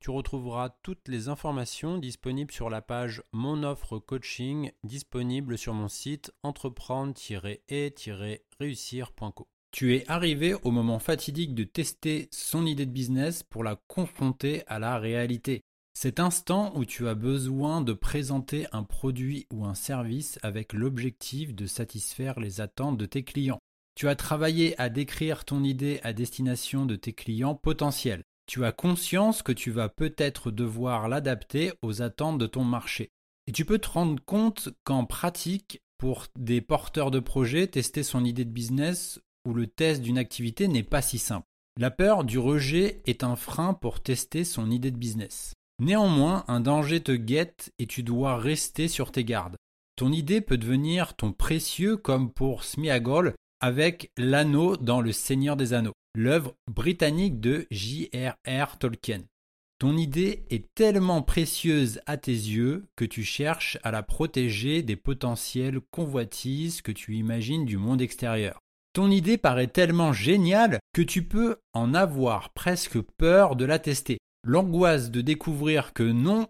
Tu retrouveras toutes les informations disponibles sur la page Mon offre coaching disponible sur mon site entreprendre-et-réussir.co. Tu es arrivé au moment fatidique de tester son idée de business pour la confronter à la réalité. Cet instant où tu as besoin de présenter un produit ou un service avec l'objectif de satisfaire les attentes de tes clients. Tu as travaillé à décrire ton idée à destination de tes clients potentiels. Tu as conscience que tu vas peut-être devoir l'adapter aux attentes de ton marché. Et tu peux te rendre compte qu'en pratique, pour des porteurs de projets, tester son idée de business où le test d'une activité n'est pas si simple. La peur du rejet est un frein pour tester son idée de business. Néanmoins, un danger te guette et tu dois rester sur tes gardes. Ton idée peut devenir ton précieux comme pour Smeagol avec l'anneau dans Le Seigneur des Anneaux, l'œuvre britannique de J.R.R. Tolkien. Ton idée est tellement précieuse à tes yeux que tu cherches à la protéger des potentielles convoitises que tu imagines du monde extérieur. Ton idée paraît tellement géniale que tu peux en avoir presque peur de la tester. L'angoisse de découvrir que non,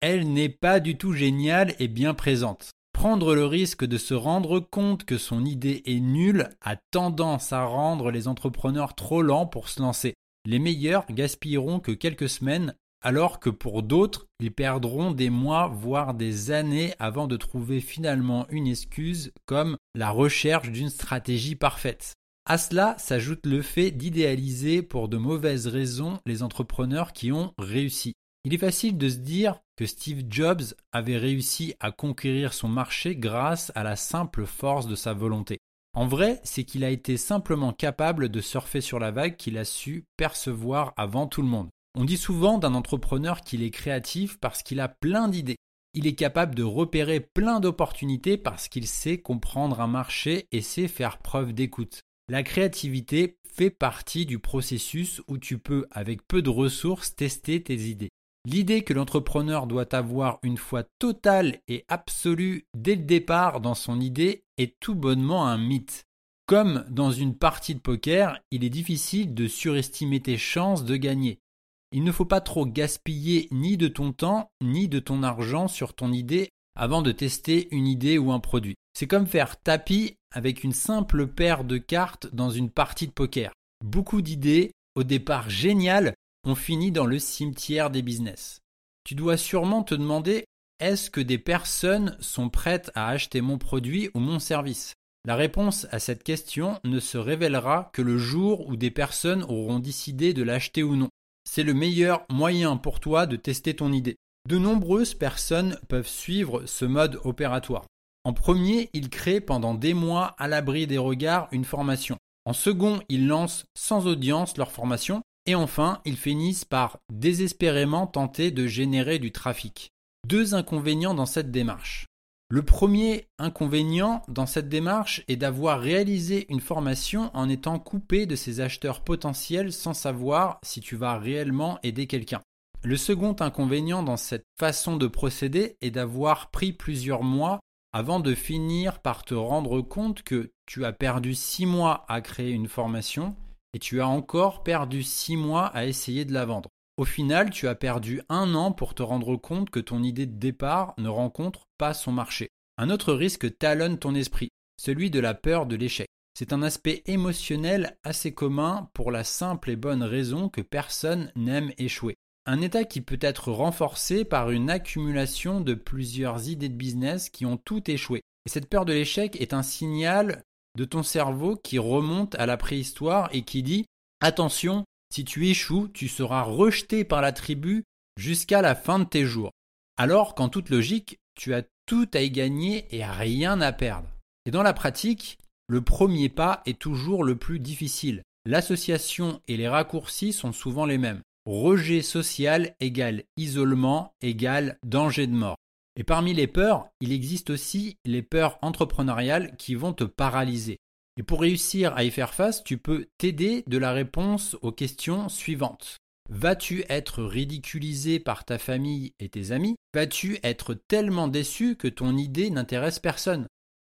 elle n'est pas du tout géniale et bien présente. Prendre le risque de se rendre compte que son idée est nulle a tendance à rendre les entrepreneurs trop lents pour se lancer. Les meilleurs gaspilleront que quelques semaines alors que pour d'autres, ils perdront des mois, voire des années avant de trouver finalement une excuse comme la recherche d'une stratégie parfaite. À cela s'ajoute le fait d'idéaliser pour de mauvaises raisons les entrepreneurs qui ont réussi. Il est facile de se dire que Steve Jobs avait réussi à conquérir son marché grâce à la simple force de sa volonté. En vrai, c'est qu'il a été simplement capable de surfer sur la vague qu'il a su percevoir avant tout le monde. On dit souvent d'un entrepreneur qu'il est créatif parce qu'il a plein d'idées. Il est capable de repérer plein d'opportunités parce qu'il sait comprendre un marché et sait faire preuve d'écoute. La créativité fait partie du processus où tu peux, avec peu de ressources, tester tes idées. L'idée que l'entrepreneur doit avoir une foi totale et absolue dès le départ dans son idée est tout bonnement un mythe. Comme dans une partie de poker, il est difficile de surestimer tes chances de gagner. Il ne faut pas trop gaspiller ni de ton temps ni de ton argent sur ton idée avant de tester une idée ou un produit. C'est comme faire tapis avec une simple paire de cartes dans une partie de poker. Beaucoup d'idées, au départ géniales, ont fini dans le cimetière des business. Tu dois sûrement te demander est-ce que des personnes sont prêtes à acheter mon produit ou mon service? La réponse à cette question ne se révélera que le jour où des personnes auront décidé de l'acheter ou non c'est le meilleur moyen pour toi de tester ton idée. De nombreuses personnes peuvent suivre ce mode opératoire. En premier, ils créent pendant des mois à l'abri des regards une formation. En second, ils lancent sans audience leur formation. Et enfin, ils finissent par désespérément tenter de générer du trafic. Deux inconvénients dans cette démarche. Le premier inconvénient dans cette démarche est d'avoir réalisé une formation en étant coupé de ses acheteurs potentiels sans savoir si tu vas réellement aider quelqu'un. Le second inconvénient dans cette façon de procéder est d'avoir pris plusieurs mois avant de finir par te rendre compte que tu as perdu six mois à créer une formation et tu as encore perdu six mois à essayer de la vendre. Au final, tu as perdu un an pour te rendre compte que ton idée de départ ne rencontre pas son marché. Un autre risque talonne ton esprit, celui de la peur de l'échec. C'est un aspect émotionnel assez commun pour la simple et bonne raison que personne n'aime échouer. Un état qui peut être renforcé par une accumulation de plusieurs idées de business qui ont toutes échoué. Et cette peur de l'échec est un signal de ton cerveau qui remonte à la préhistoire et qui dit Attention, si tu échoues, tu seras rejeté par la tribu jusqu'à la fin de tes jours. Alors qu'en toute logique, tu as tout à y gagner et rien à perdre. Et dans la pratique, le premier pas est toujours le plus difficile. L'association et les raccourcis sont souvent les mêmes. Rejet social égale isolement égale danger de mort. Et parmi les peurs, il existe aussi les peurs entrepreneuriales qui vont te paralyser. Et pour réussir à y faire face, tu peux t'aider de la réponse aux questions suivantes. Vas-tu être ridiculisé par ta famille et tes amis? Vas-tu être tellement déçu que ton idée n'intéresse personne?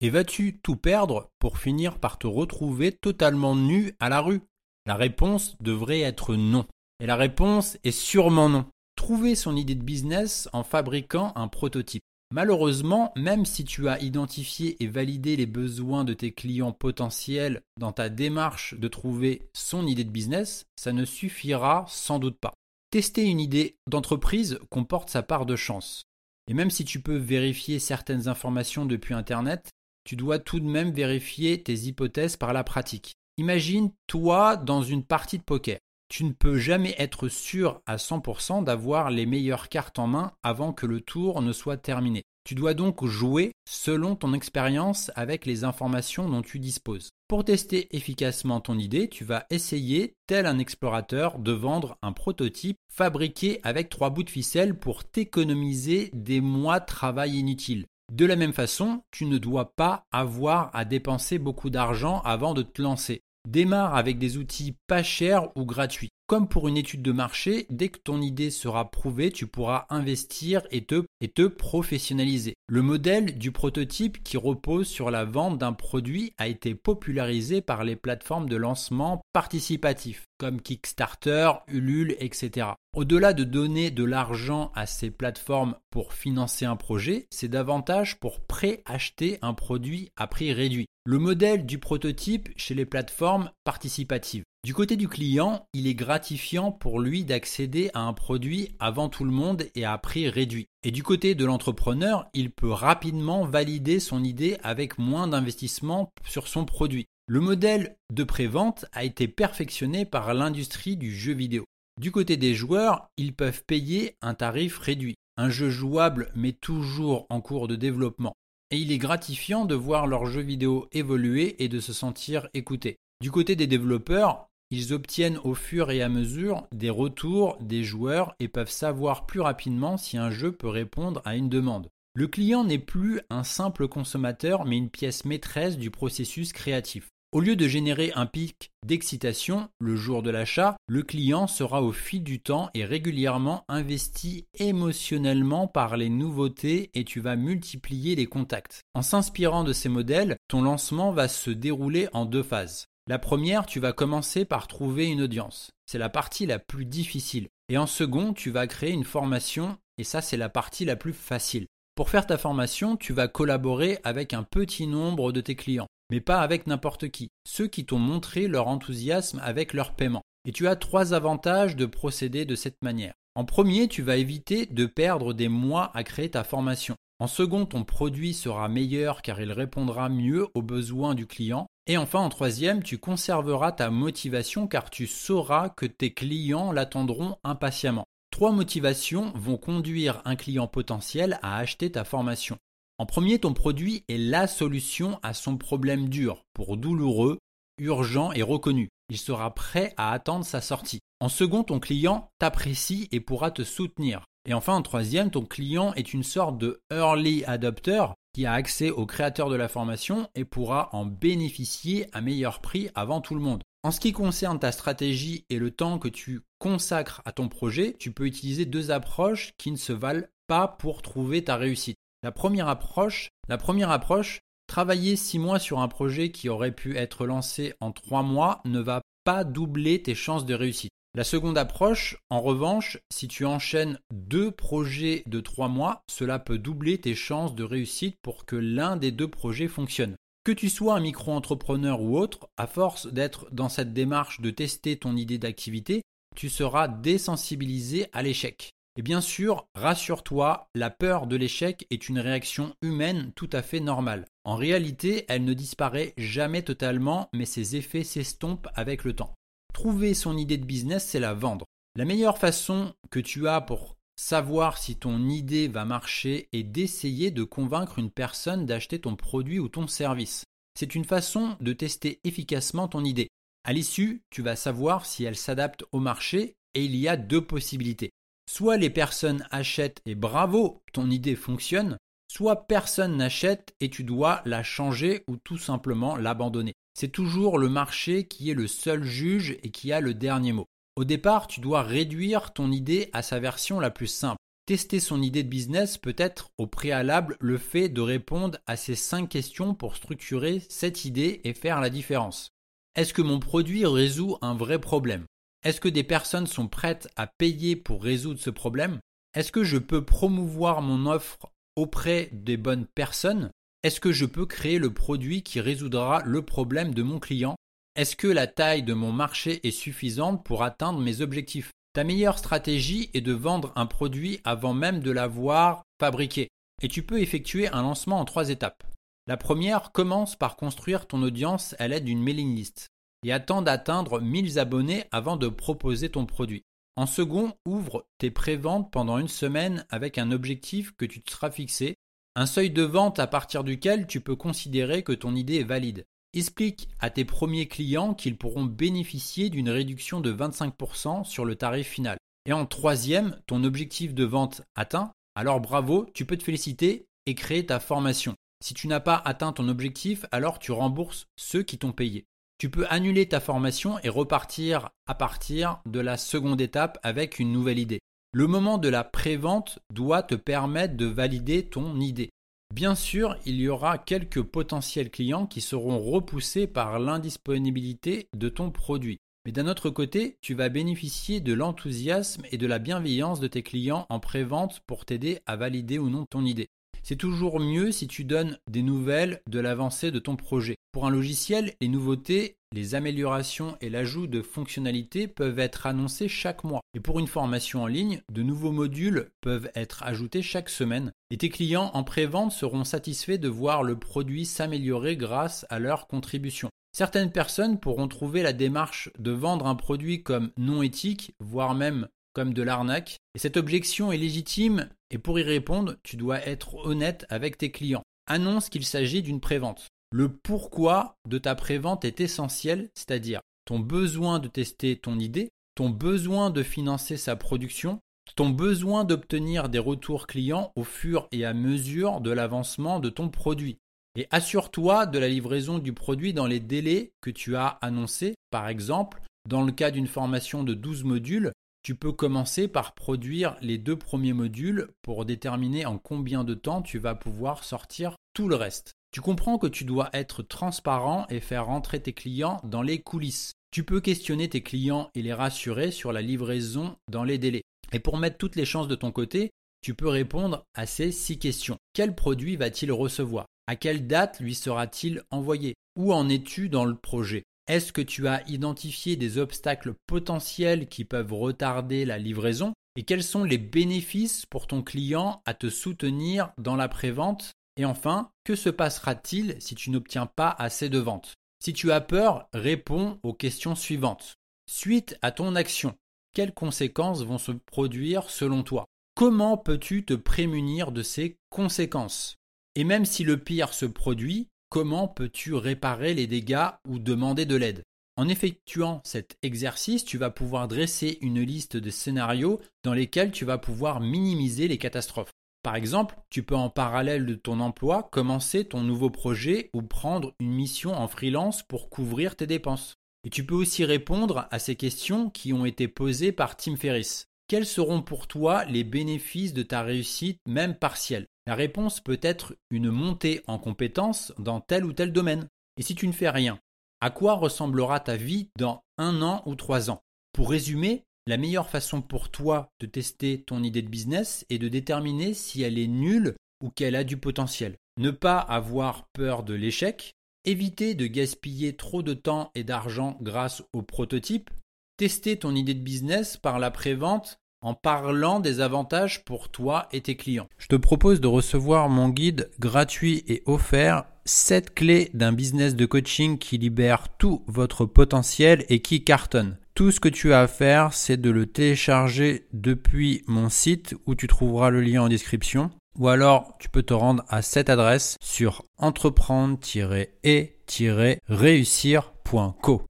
Et vas-tu tout perdre pour finir par te retrouver totalement nu à la rue? La réponse devrait être non. Et la réponse est sûrement non. Trouver son idée de business en fabriquant un prototype. Malheureusement, même si tu as identifié et validé les besoins de tes clients potentiels dans ta démarche de trouver son idée de business, ça ne suffira sans doute pas. Tester une idée d'entreprise comporte sa part de chance. Et même si tu peux vérifier certaines informations depuis Internet, tu dois tout de même vérifier tes hypothèses par la pratique. Imagine toi dans une partie de poker. Tu ne peux jamais être sûr à 100% d'avoir les meilleures cartes en main avant que le tour ne soit terminé. Tu dois donc jouer selon ton expérience avec les informations dont tu disposes. Pour tester efficacement ton idée, tu vas essayer, tel un explorateur, de vendre un prototype fabriqué avec trois bouts de ficelle pour t'économiser des mois de travail inutiles. De la même façon, tu ne dois pas avoir à dépenser beaucoup d'argent avant de te lancer. Démarre avec des outils pas chers ou gratuits. Comme pour une étude de marché, dès que ton idée sera prouvée, tu pourras investir et te, professionnaliser. Le modèle du prototype qui repose sur la vente d'un produit a été popularisé par les plateformes de lancement participatif comme Kickstarter, Ulule, etc. Au-delà de donner de l'argent à ces plateformes pour financer un projet, c'est davantage pour préacheter un produit à prix réduit. Le modèle du prototype chez les plateformes participatives. Du côté du client, il est gratifiant pour lui d'accéder à un produit avant tout le monde et à prix réduit. Et du côté de l'entrepreneur, il peut rapidement valider son idée avec moins d'investissement sur son produit. Le modèle de prévente a été perfectionné par l'industrie du jeu vidéo. Du côté des joueurs, ils peuvent payer un tarif réduit, un jeu jouable mais toujours en cours de développement. Et il est gratifiant de voir leur jeu vidéo évoluer et de se sentir écouté. Du côté des développeurs, ils obtiennent au fur et à mesure des retours des joueurs et peuvent savoir plus rapidement si un jeu peut répondre à une demande. Le client n'est plus un simple consommateur mais une pièce maîtresse du processus créatif. Au lieu de générer un pic d'excitation le jour de l'achat, le client sera au fil du temps et régulièrement investi émotionnellement par les nouveautés et tu vas multiplier les contacts. En s'inspirant de ces modèles, ton lancement va se dérouler en deux phases. La première, tu vas commencer par trouver une audience. C'est la partie la plus difficile. Et en second, tu vas créer une formation et ça, c'est la partie la plus facile. Pour faire ta formation, tu vas collaborer avec un petit nombre de tes clients, mais pas avec n'importe qui, ceux qui t'ont montré leur enthousiasme avec leur paiement. Et tu as trois avantages de procéder de cette manière. En premier, tu vas éviter de perdre des mois à créer ta formation. En second, ton produit sera meilleur car il répondra mieux aux besoins du client. Et enfin, en troisième, tu conserveras ta motivation car tu sauras que tes clients l'attendront impatiemment. Trois motivations vont conduire un client potentiel à acheter ta formation. En premier, ton produit est la solution à son problème dur, pour douloureux, urgent et reconnu. Il sera prêt à attendre sa sortie. En second, ton client t'apprécie et pourra te soutenir. Et enfin, en troisième, ton client est une sorte de early adopter qui a accès au créateur de la formation et pourra en bénéficier à meilleur prix avant tout le monde. En ce qui concerne ta stratégie et le temps que tu consacres à ton projet, tu peux utiliser deux approches qui ne se valent pas pour trouver ta réussite. La première approche, la première approche, travailler six mois sur un projet qui aurait pu être lancé en trois mois ne va pas doubler tes chances de réussite. La seconde approche, en revanche, si tu enchaînes deux projets de trois mois, cela peut doubler tes chances de réussite pour que l'un des deux projets fonctionne. Que tu sois un micro-entrepreneur ou autre, à force d'être dans cette démarche de tester ton idée d'activité, tu seras désensibilisé à l'échec. Et bien sûr, rassure-toi, la peur de l'échec est une réaction humaine tout à fait normale. En réalité, elle ne disparaît jamais totalement, mais ses effets s'estompent avec le temps. Trouver son idée de business, c'est la vendre. La meilleure façon que tu as pour savoir si ton idée va marcher est d'essayer de convaincre une personne d'acheter ton produit ou ton service. C'est une façon de tester efficacement ton idée. À l'issue, tu vas savoir si elle s'adapte au marché et il y a deux possibilités. Soit les personnes achètent et bravo, ton idée fonctionne, soit personne n'achète et tu dois la changer ou tout simplement l'abandonner. C'est toujours le marché qui est le seul juge et qui a le dernier mot. Au départ, tu dois réduire ton idée à sa version la plus simple. Tester son idée de business peut être au préalable le fait de répondre à ces cinq questions pour structurer cette idée et faire la différence. Est-ce que mon produit résout un vrai problème? Est-ce que des personnes sont prêtes à payer pour résoudre ce problème? Est-ce que je peux promouvoir mon offre auprès des bonnes personnes? Est-ce que je peux créer le produit qui résoudra le problème de mon client? Est-ce que la taille de mon marché est suffisante pour atteindre mes objectifs? Ta meilleure stratégie est de vendre un produit avant même de l'avoir fabriqué. Et tu peux effectuer un lancement en trois étapes. La première commence par construire ton audience à l'aide d'une mailing list et attends d'atteindre 1000 abonnés avant de proposer ton produit. En second, ouvre tes préventes pendant une semaine avec un objectif que tu te seras fixé, un seuil de vente à partir duquel tu peux considérer que ton idée est valide. Explique à tes premiers clients qu'ils pourront bénéficier d'une réduction de 25% sur le tarif final. Et en troisième, ton objectif de vente atteint, alors bravo, tu peux te féliciter et créer ta formation. Si tu n'as pas atteint ton objectif, alors tu rembourses ceux qui t'ont payé. Tu peux annuler ta formation et repartir à partir de la seconde étape avec une nouvelle idée. Le moment de la prévente doit te permettre de valider ton idée. Bien sûr, il y aura quelques potentiels clients qui seront repoussés par l'indisponibilité de ton produit. Mais d'un autre côté, tu vas bénéficier de l'enthousiasme et de la bienveillance de tes clients en prévente pour t'aider à valider ou non ton idée. C'est toujours mieux si tu donnes des nouvelles de l'avancée de ton projet. Pour un logiciel, les nouveautés, les améliorations et l'ajout de fonctionnalités peuvent être annoncés chaque mois. Et pour une formation en ligne, de nouveaux modules peuvent être ajoutés chaque semaine. Et tes clients en pré-vente seront satisfaits de voir le produit s'améliorer grâce à leur contribution. Certaines personnes pourront trouver la démarche de vendre un produit comme non éthique, voire même de l'arnaque. Et cette objection est légitime et pour y répondre, tu dois être honnête avec tes clients. Annonce qu'il s'agit d'une prévente. Le pourquoi de ta prévente est essentiel, c'est-à-dire ton besoin de tester ton idée, ton besoin de financer sa production, ton besoin d'obtenir des retours clients au fur et à mesure de l'avancement de ton produit. Et assure-toi de la livraison du produit dans les délais que tu as annoncés. Par exemple, dans le cas d'une formation de 12 modules, tu peux commencer par produire les deux premiers modules pour déterminer en combien de temps tu vas pouvoir sortir tout le reste. Tu comprends que tu dois être transparent et faire rentrer tes clients dans les coulisses. Tu peux questionner tes clients et les rassurer sur la livraison dans les délais. Et pour mettre toutes les chances de ton côté, tu peux répondre à ces six questions. Quel produit va-t-il recevoir? À quelle date lui sera-t-il envoyé? Où en es-tu dans le projet? Est-ce que tu as identifié des obstacles potentiels qui peuvent retarder la livraison Et quels sont les bénéfices pour ton client à te soutenir dans la prévente? Et enfin, que se passera-t-il si tu n'obtiens pas assez de ventes? Si tu as peur, réponds aux questions suivantes. Suite à ton action, quelles conséquences vont se produire selon toi? Comment peux-tu te prémunir de ces conséquences? Et même si le pire se produit, comment peux-tu réparer les dégâts ou demander de l'aide? En effectuant cet exercice, tu vas pouvoir dresser une liste de scénarios dans lesquels tu vas pouvoir minimiser les catastrophes. Par exemple, tu peux en parallèle de ton emploi commencer ton nouveau projet ou prendre une mission en freelance pour couvrir tes dépenses. Et tu peux aussi répondre à ces questions qui ont été posées par Tim Ferriss. Quels seront pour toi les bénéfices de ta réussite, même partielle? La réponse peut être une montée en compétences dans tel ou tel domaine. Et si tu ne fais rien, à quoi ressemblera ta vie dans un an ou trois ans? Pour résumer, la meilleure façon pour toi de tester ton idée de business est de déterminer si elle est nulle ou qu'elle a du potentiel. Ne pas avoir peur de l'échec, éviter de gaspiller trop de temps et d'argent grâce au prototype, tester ton idée de business par la prévente en parlant des avantages pour toi et tes clients. Je te propose de recevoir mon guide gratuit et offert 7 clés d'un business de coaching qui libère tout votre potentiel et qui cartonne. Tout ce que tu as à faire, c'est de le télécharger depuis mon site où tu trouveras le lien en description. Ou alors, tu peux te rendre à cette adresse sur entreprendre-et-réussir.co.